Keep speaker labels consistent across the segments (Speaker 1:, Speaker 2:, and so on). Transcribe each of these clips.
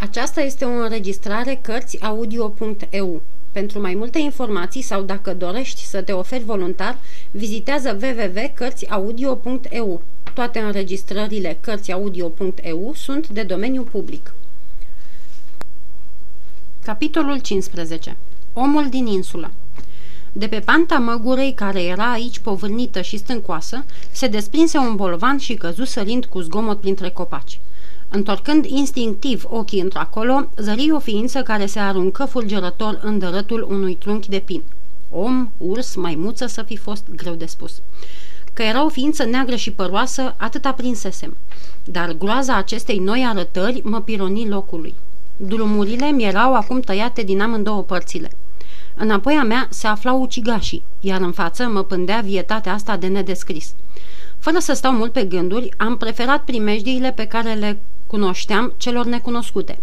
Speaker 1: Aceasta este o înregistrare Cărțiaudio.eu. Pentru mai multe informații sau dacă dorești să te oferi voluntar, vizitează www.cărțiaudio.eu. Toate înregistrările Cărțiaudio.eu sunt de domeniu public. Capitolul 15. Omul din insulă de pe panta măgurei, care era aici povârnită și stâncoasă, se desprinse un bolvan și căzu sărind cu zgomot printre copaci. Întorcând instinctiv ochii într-acolo, zări o ființă care se aruncă fulgerător în dărătul unui trunchi de pin. Om, urs, maimuță să fi fost greu de spus. Că era o ființă neagră și păroasă, atât aprinsesem. Dar groaza acestei noi arătări mă pironi locului. Drumurile mi erau acum tăiate din amândouă părțile. Înapoi a mea se aflau ucigașii, iar în față mă pândea vietatea asta de nedescris. Fără să stau mult pe gânduri, am preferat primejdiile pe care le cunoșteam celor necunoscute.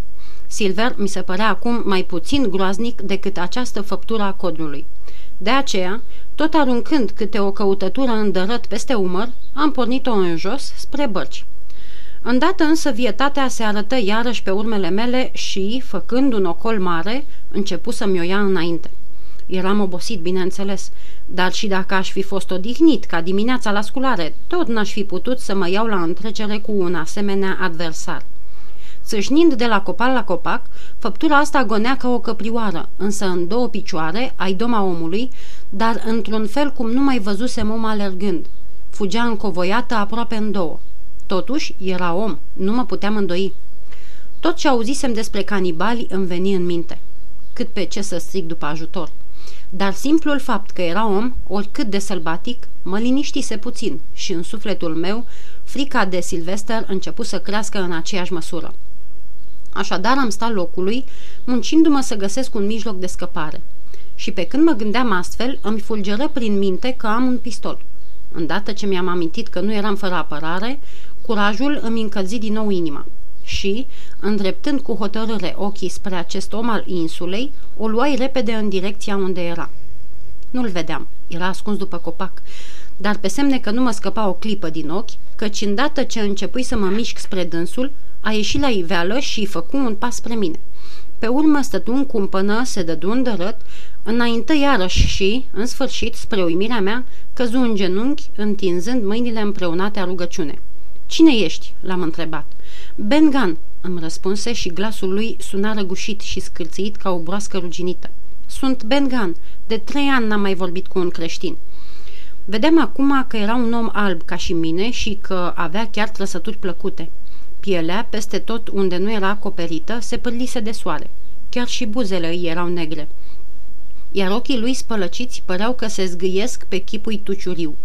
Speaker 1: Silver mi se părea acum mai puțin groaznic decât această făptură a codrului. De aceea, tot aruncând câte o căutătură îndărăt peste umăr, am pornit-o în jos spre bărci. Îndată însă vietatea se arătă iarăși pe urmele mele și, făcând un ocol mare, începu să-mi o ia înainte. Eram obosit, bineînțeles, dar și dacă aș fi fost odihnit ca dimineața la sculare, tot n-aș fi putut să mă iau la întrecere cu un asemenea adversar. Țâșnind de la copac la copac, făptura asta gonea ca o căprioară, însă în două picioare, ai doma omului, dar într-un fel cum nu mai văzusem om alergând. Fugea încovoiată aproape în două. Totuși, era om, nu mă puteam îndoi. Tot ce auzisem despre canibali îmi veni în minte. Cât pe ce să strig după ajutor dar simplul fapt că era om, oricât de sălbatic, mă liniștise puțin și în sufletul meu frica de Silvester începu să crească în aceeași măsură. Așadar am stat locului, muncindu-mă să găsesc un mijloc de scăpare. Și pe când mă gândeam astfel, îmi fulgeră prin minte că am un pistol. Îndată ce mi-am amintit că nu eram fără apărare, curajul îmi încălzi din nou inima și, îndreptând cu hotărâre ochii spre acest om al insulei, o luai repede în direcția unde era. Nu-l vedeam, era ascuns după copac, dar pe semne că nu mă scăpa o clipă din ochi, căci îndată ce începui să mă mișc spre dânsul, a ieșit la iveală și făcu un pas spre mine. Pe urmă stătu în cumpănă, se dădu în dărât, înaintă iarăși și, în sfârșit, spre uimirea mea, căzu în genunchi, întinzând mâinile împreunate a rugăciune. Cine ești?" l-am întrebat. Bengan, îmi răspunse și glasul lui suna răgușit și scârțit ca o broască ruginită. Sunt Bengan. De trei ani n-am mai vorbit cu un creștin. Vedeam acum că era un om alb ca și mine și că avea chiar trăsături plăcute. Pielea, peste tot unde nu era acoperită, se pârlise de soare. Chiar și buzele îi erau negre. Iar ochii lui spălăciți păreau că se zgâiesc pe chipul tuciuriu.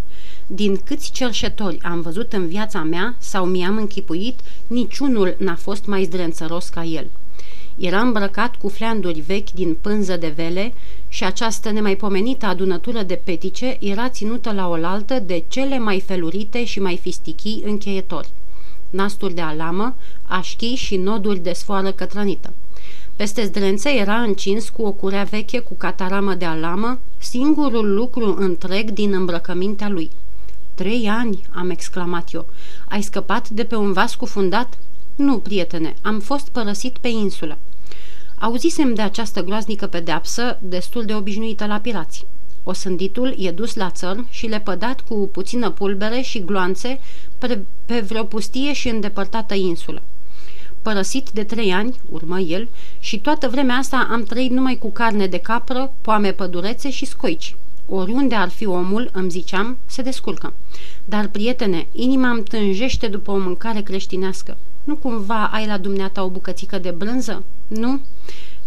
Speaker 1: Din câți cerșetori am văzut în viața mea sau mi-am închipuit, niciunul n-a fost mai zdrențăros ca el. Era îmbrăcat cu fleanduri vechi din pânză de vele și această nemaipomenită adunătură de petice era ținută la oaltă de cele mai felurite și mai fistichii încheietori. Nasturi de alamă, așchii și noduri de sfoară cătrănită. Peste zdrențe era încins cu o curea veche cu cataramă de alamă, singurul lucru întreg din îmbrăcămintea lui – Trei ani?" am exclamat eu. Ai scăpat de pe un vas cufundat?" Nu, prietene, am fost părăsit pe insulă." Auzisem de această groaznică pedeapsă, destul de obișnuită la pirați. Osânditul e dus la țărm și lepădat cu puțină pulbere și gloanțe pe, pe vreo pustie și îndepărtată insulă. Părăsit de trei ani, urmă el, și toată vremea asta am trăit numai cu carne de capră, poame pădurețe și scoici. Oriunde ar fi omul, îmi ziceam, se descurcă. Dar, prietene, inima îmi tânjește după o mâncare creștinească. Nu cumva ai la dumneata o bucățică de brânză? Nu?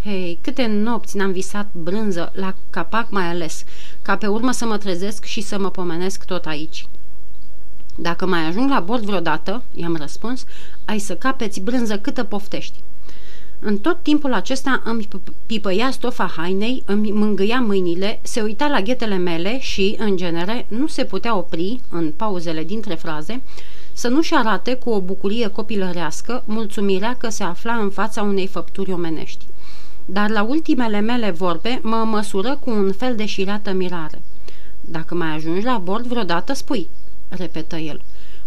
Speaker 1: Hei, câte nopți n-am visat brânză, la capac mai ales, ca pe urmă să mă trezesc și să mă pomenesc tot aici. Dacă mai ajung la bord vreodată, i-am răspuns, ai să capeți brânză câtă poftești. În tot timpul acesta îmi pipăia stofa hainei, îmi mângâia mâinile, se uita la ghetele mele și, în genere, nu se putea opri, în pauzele dintre fraze, să nu-și arate cu o bucurie copilărească mulțumirea că se afla în fața unei făpturi omenești. Dar la ultimele mele vorbe mă măsură cu un fel de șireată mirare. Dacă mai ajungi la bord vreodată, spui, repetă el.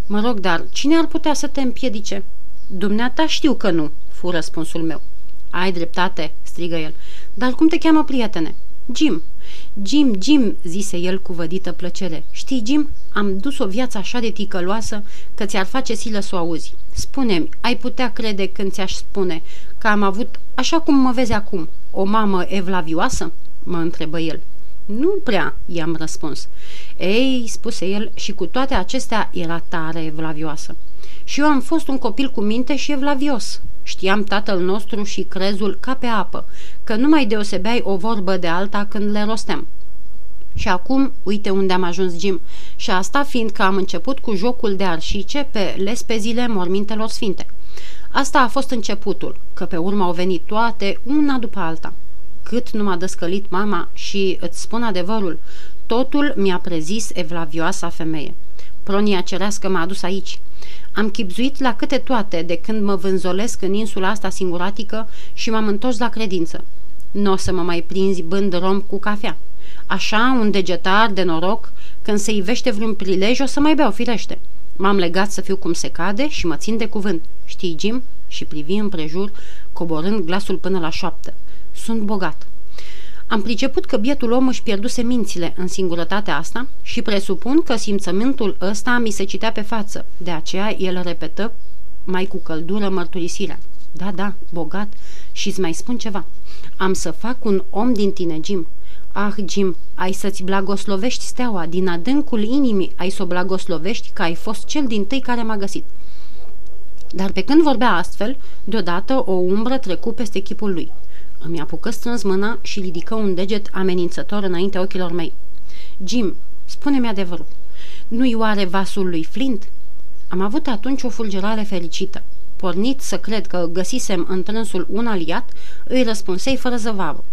Speaker 1: Mă rog, dar cine ar putea să te împiedice?" Dumneata știu că nu, fu răspunsul meu. Ai dreptate, strigă el. Dar cum te cheamă, prietene? Jim. Jim, Jim, zise el cu vădită plăcere. Știi, Jim, am dus o viață așa de ticăloasă că ți-ar face silă să o auzi. Spune-mi, ai putea crede când ți-aș spune că am avut, așa cum mă vezi acum, o mamă evlavioasă? mă întrebă el. Nu prea, i-am răspuns. Ei, spuse el, și cu toate acestea era tare evlavioasă. Și eu am fost un copil cu minte și evlavios. Știam tatăl nostru și crezul ca pe apă, că nu mai deosebeai o vorbă de alta când le rosteam. Și acum, uite unde am ajuns, Jim. Și asta fiindcă am început cu jocul de arșice pe lespezile mormintelor sfinte. Asta a fost începutul, că pe urmă au venit toate, una după alta. Cât nu m-a dăscălit mama și, îți spun adevărul, totul mi-a prezis evlavioasa femeie. Pronia cerească m-a adus aici. Am chipzuit la câte toate de când mă vânzolesc în insula asta singuratică și m-am întors la credință. Nu o să mă mai prinzi bând rom cu cafea. Așa, un degetar de noroc, când se ivește vreun prilej, o să mai beau firește. M-am legat să fiu cum se cade și mă țin de cuvânt. Știi, Jim? Și privi împrejur, coborând glasul până la șoaptă. Sunt bogat. Am priceput că bietul om își pierduse mințile în singurătatea asta și presupun că simțământul ăsta mi se citea pe față. De aceea el repetă mai cu căldură mărturisirea. Da, da, bogat și îți mai spun ceva. Am să fac un om din tine, Jim. Ah, Jim, ai să-ți blagoslovești steaua, din adâncul inimii ai să o blagoslovești că ai fost cel din tâi care m-a găsit. Dar pe când vorbea astfel, deodată o umbră trecu peste chipul lui. Îmi apucă strâns mâna și ridică un deget amenințător înaintea ochilor mei. Jim, spune-mi adevărul. Nu-i oare vasul lui Flint? Am avut atunci o fulgerare fericită. Pornit să cred că găsisem în trânsul un aliat, îi răspunsei fără zăvavă.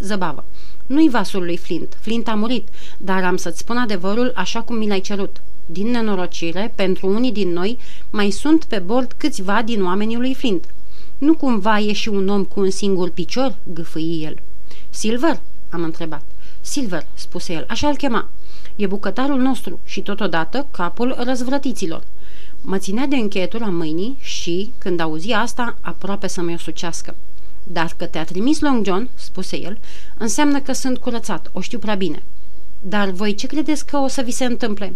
Speaker 1: zăbavă. Nu-i vasul lui Flint. Flint a murit, dar am să-ți spun adevărul așa cum mi l-ai cerut. Din nenorocire, pentru unii din noi, mai sunt pe bord câțiva din oamenii lui Flint. Nu cumva e și un om cu un singur picior?" gâfâi el. Silver?" am întrebat. Silver," spuse el, așa-l chema. E bucătarul nostru și totodată capul răzvrătiților. Mă ținea de încheietura mâinii și, când auzi asta, aproape să mă sucească. Dar că te-a trimis Long John, spuse el, înseamnă că sunt curățat, o știu prea bine. Dar voi ce credeți că o să vi se întâmple?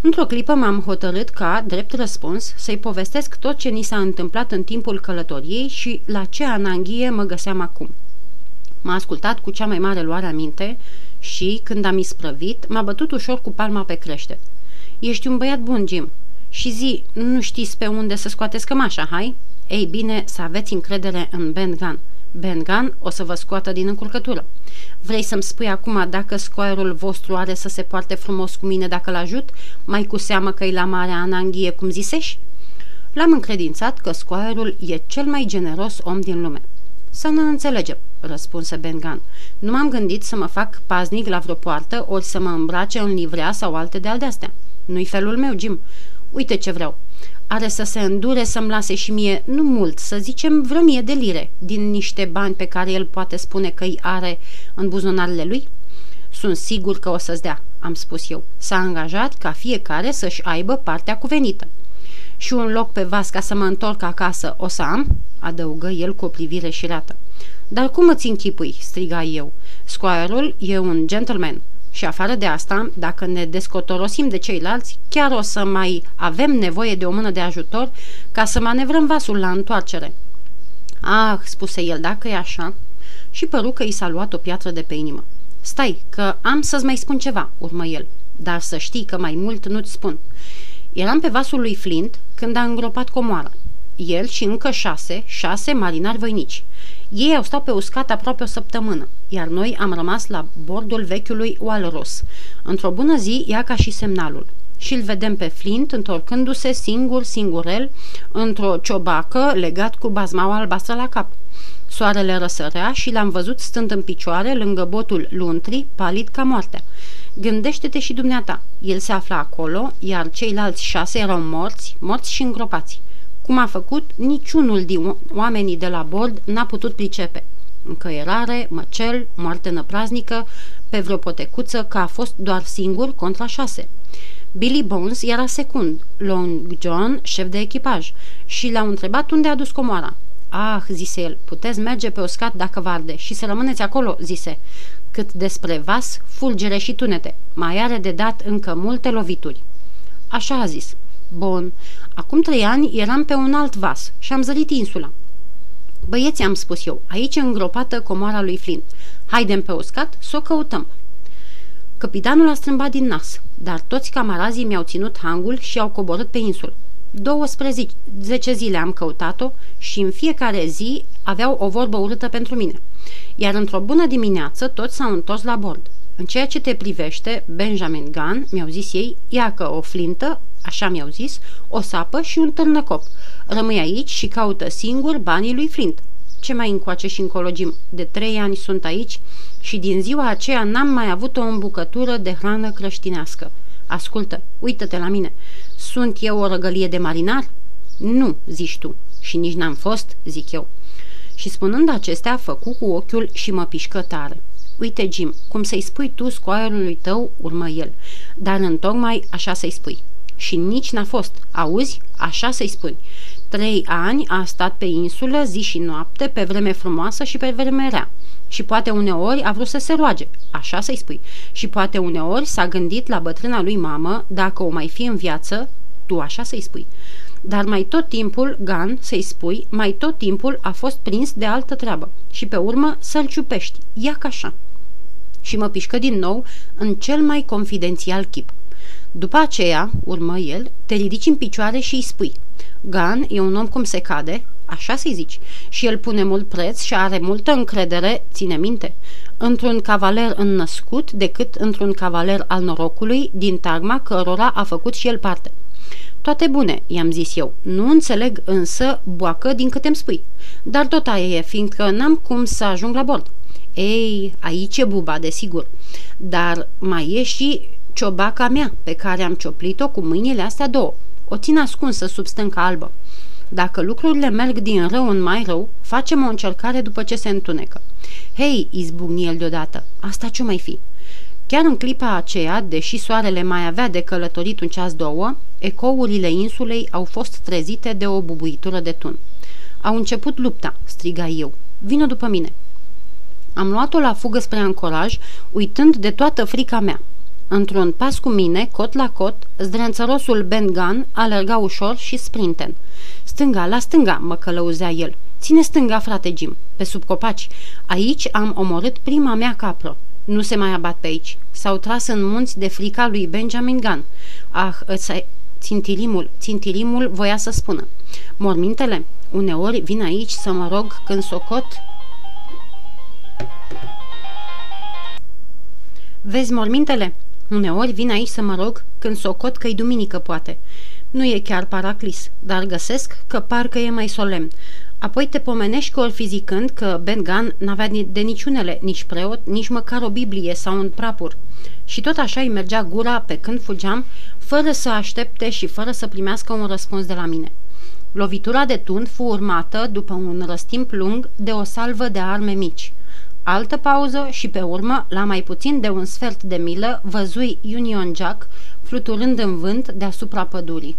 Speaker 1: Într-o clipă m-am hotărât ca, drept răspuns, să-i povestesc tot ce ni s-a întâmplat în timpul călătoriei și la ce ananghie mă găseam acum. M-a ascultat cu cea mai mare luare aminte și, când am isprăvit, m-a bătut ușor cu palma pe crește. Ești un băiat bun, Jim. Și zi, nu știți pe unde să scoateți cămașa, hai?" Ei bine, să aveți încredere în Ben Gunn. Ben Gunn o să vă scoată din încurcătură. Vrei să-mi spui acum dacă scoarul vostru are să se poarte frumos cu mine dacă-l ajut, mai cu seamă că-i la marea ananghie, cum ziseși? L-am încredințat că scoarul e cel mai generos om din lume. Să ne înțelegem, răspunse Ben Gunn. Nu m-am gândit să mă fac paznic la vreo poartă, ori să mă îmbrace în livrea sau alte de-al de-astea. Nu-i felul meu, Jim. Uite ce vreau are să se îndure să-mi lase și mie, nu mult, să zicem vreo mie de lire, din niște bani pe care el poate spune că îi are în buzunarele lui? Sunt sigur că o să-ți dea, am spus eu. S-a angajat ca fiecare să-și aibă partea cuvenită. Și un loc pe vas ca să mă întorc acasă o să am? adăugă el cu o privire șirată. Dar cum îți închipui? striga eu. Squire-ul e un gentleman. Și afară de asta, dacă ne descotorosim de ceilalți, chiar o să mai avem nevoie de o mână de ajutor ca să manevrăm vasul la întoarcere. Ah, spuse el, dacă e așa. Și păru că i s-a luat o piatră de pe inimă. Stai, că am să-ți mai spun ceva, urmă el, dar să știi că mai mult nu-ți spun. Eram pe vasul lui Flint când a îngropat comoara. El și încă șase, șase marinari voinici. Ei au stat pe uscat aproape o săptămână, iar noi am rămas la bordul vechiului Walrus. Într-o bună zi ia ca și semnalul. Și îl vedem pe Flint întorcându-se singur, singurel, într-o ciobacă legat cu bazmaua albastră la cap. Soarele răsărea și l-am văzut stând în picioare lângă botul luntrii, palid ca moartea. Gândește-te și dumneata, el se afla acolo, iar ceilalți șase erau morți, morți și îngropați. Cum a făcut, niciunul din oamenii de la bord n-a putut pricepe. Încăierare, măcel, moarte năpraznică, pe vreo potecuță că a fost doar singur contra șase. Billy Bones era secund, Long John șef de echipaj și l-au întrebat unde a dus comoara. Ah, zise el, puteți merge pe uscat dacă varde și să rămâneți acolo, zise. Cât despre vas, fulgere și tunete, mai are de dat încă multe lovituri. Așa a zis. Bun, acum trei ani eram pe un alt vas și am zărit insula. Băieți, am spus eu, aici îngropată comoara lui Flint. Haidem pe uscat să o căutăm. Capitanul a strâmbat din nas, dar toți camarazii mi-au ținut hangul și au coborât pe insulă. 12 zile am căutat-o și în fiecare zi aveau o vorbă urâtă pentru mine. Iar într-o bună dimineață toți s-au întors la bord. În ceea ce te privește, Benjamin Gunn, mi-au zis ei, ia că o flintă, așa mi-au zis, o sapă și un târnăcop. Rămâi aici și caută singur banii lui Flint. Ce mai încoace și încolo, Jim? De trei ani sunt aici și din ziua aceea n-am mai avut o îmbucătură de hrană creștinească. Ascultă, uită-te la mine. Sunt eu o răgălie de marinar? Nu, zici tu. Și nici n-am fost, zic eu. Și spunând acestea, făcu cu ochiul și mă pișcă tare. Uite, Jim, cum să-i spui tu scoaielului tău, urmă el, dar întocmai așa să-i spui. Și nici n-a fost, auzi? Așa să-i spui. Trei ani a stat pe insulă zi și noapte, pe vreme frumoasă și pe vreme rea. Și poate uneori a vrut să se roage, așa să-i spui. Și poate uneori s-a gândit la bătrâna lui mamă, dacă o mai fi în viață, tu așa să-i spui. Dar mai tot timpul, Gan, să-i spui, mai tot timpul a fost prins de altă treabă. Și pe urmă să-l ciupești, ia ca așa. Și mă pișcă din nou în cel mai confidențial chip. După aceea, urmă el, te ridici în picioare și îi spui Gan e un om cum se cade, așa să-i zici, și el pune mult preț și are multă încredere, ține minte, într-un cavaler înnăscut decât într-un cavaler al norocului din tagma cărora a făcut și el parte. Toate bune, i-am zis eu. Nu înțeleg însă, boacă, din câte îmi spui. Dar tot aia e, fiindcă n-am cum să ajung la bord. Ei, aici e buba, desigur. Dar mai e și ciobaca mea, pe care am cioplit-o cu mâinile astea două. O țin ascunsă sub stânca albă. Dacă lucrurile merg din rău în mai rău, facem o încercare după ce se întunecă. Hei, izbucni el deodată, asta ce mai fi? Chiar în clipa aceea, deși soarele mai avea de călătorit un ceas două, ecourile insulei au fost trezite de o bubuitură de tun. Au început lupta, striga eu. Vină după mine. Am luat-o la fugă spre ancoraj, uitând de toată frica mea. Într-un pas cu mine, cot la cot, zdrențărosul Ben Gunn alerga ușor și sprinten. Stânga, la stânga, mă călăuzea el. Ține stânga, frate Jim, pe sub copaci. Aici am omorât prima mea capră. Nu se mai abat pe aici. S-au tras în munți de frica lui Benjamin Gunn. Ah, ăsta țintilimul, țintilimul voia să spună. Mormintele, uneori vin aici să mă rog când socot Vezi mormintele? Uneori vin aici să mă rog când socot că-i duminică poate. Nu e chiar paraclis, dar găsesc că parcă e mai solemn. Apoi te pomenești că ori fi zicând că Ben Gunn n-avea de niciunele, nici preot, nici măcar o Biblie sau un prapur. Și tot așa îi mergea gura pe când fugeam, fără să aștepte și fără să primească un răspuns de la mine. Lovitura de tund fu urmată, după un răstimp lung, de o salvă de arme mici. Altă pauză și pe urmă, la mai puțin de un sfert de milă, văzui Union Jack fluturând în vânt deasupra pădurii.